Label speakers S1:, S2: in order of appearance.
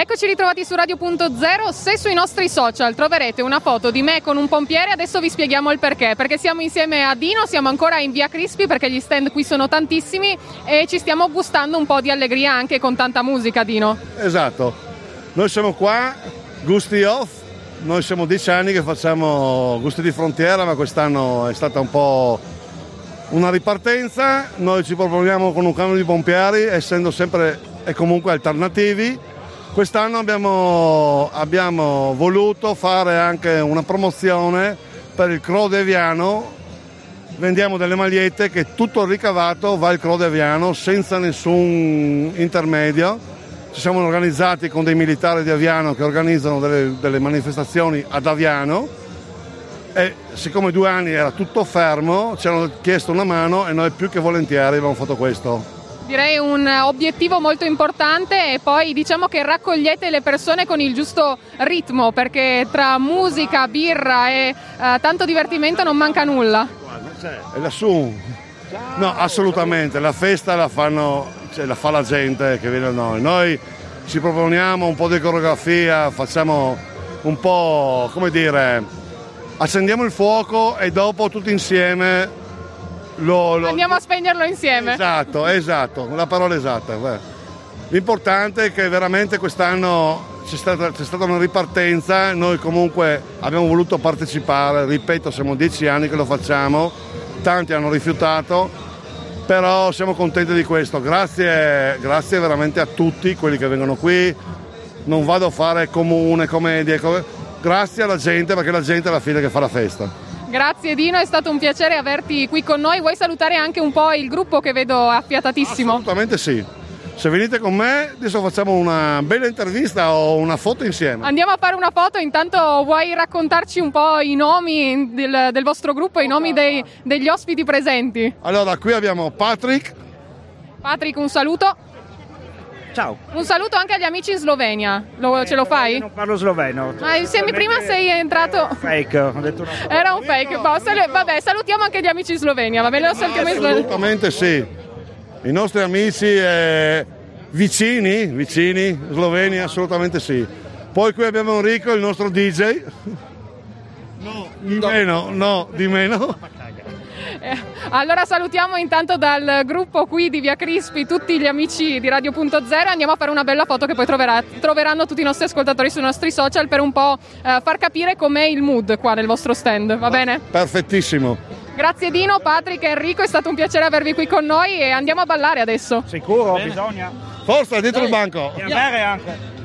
S1: Eccoci ritrovati su Radio.0. Se sui nostri social troverete una foto di me con un pompiere, adesso vi spieghiamo il perché. Perché siamo insieme a Dino, siamo ancora in via Crispi perché gli stand qui sono tantissimi e ci stiamo gustando un po' di allegria anche con tanta musica, Dino.
S2: Esatto. Noi siamo qua, Gusti Off. Noi siamo dieci anni che facciamo Gusti di Frontiera, ma quest'anno è stata un po' una ripartenza. Noi ci proponiamo con un camion di pompieri, essendo sempre e comunque alternativi. Quest'anno abbiamo, abbiamo voluto fare anche una promozione per il Crode Aviano. Vendiamo delle magliette che tutto il ricavato va al Crode Aviano senza nessun intermedio. Ci siamo organizzati con dei militari di Aviano che organizzano delle, delle manifestazioni ad Aviano e siccome due anni era tutto fermo ci hanno chiesto una mano e noi più che volentieri abbiamo fatto questo.
S1: Direi un obiettivo molto importante e poi diciamo che raccogliete le persone con il giusto ritmo perché tra musica, birra e uh, tanto divertimento non manca nulla.
S2: E lassù? No, assolutamente, la festa la, fanno, cioè, la fa la gente che viene da noi. Noi ci proponiamo un po' di coreografia, facciamo un po', come dire, accendiamo il fuoco e dopo tutti insieme
S1: lo, lo... Andiamo a spegnerlo insieme.
S2: Esatto, esatto, la parola esatta. Beh. L'importante è che veramente quest'anno c'è stata, c'è stata, una ripartenza, noi comunque abbiamo voluto partecipare, ripeto siamo dieci anni che lo facciamo, tanti hanno rifiutato, però siamo contenti di questo, grazie, grazie veramente a tutti quelli che vengono qui, non vado a fare comune, commedie, grazie alla gente perché la gente è la fine che fa la festa.
S1: Grazie Dino, è stato un piacere averti qui con noi. Vuoi salutare anche un po' il gruppo che vedo affiatatissimo?
S2: Assolutamente sì. Se venite con me, adesso facciamo una bella intervista o una foto insieme.
S1: Andiamo a fare una foto, intanto vuoi raccontarci un po' i nomi del, del vostro gruppo, i nomi dei, degli ospiti presenti?
S2: Allora, qui abbiamo Patrick.
S1: Patrick, un saluto.
S3: Ciao.
S1: Un saluto anche agli amici in Slovenia. Lo, ce lo fai?
S3: Non parlo sloveno.
S1: Ma insieme prima sei entrato.
S3: Fake, ho detto una
S1: Era un fake. Boh, sal- vabbè, salutiamo anche gli amici in Slovenia, va bene? Lo salutiamo in
S2: Slovenia. Assolutamente sì. I nostri amici eh, vicini, vicini, sloveni, assolutamente sì. Poi qui abbiamo Enrico, il nostro DJ. No, di meno, no, di meno.
S1: Eh, allora salutiamo intanto dal gruppo qui di Via Crispi tutti gli amici di Radio.0 e andiamo a fare una bella foto che poi troverà, troveranno tutti i nostri ascoltatori sui nostri social per un po' eh, far capire com'è il mood qua nel vostro stand, va bene?
S2: Perfettissimo.
S1: Grazie Dino, Patrick e Enrico, è stato un piacere avervi qui con noi e andiamo a ballare adesso.
S3: Sicuro, Bene. bisogna.
S2: Forza, dietro Dai. il banco.
S3: E a bere anche.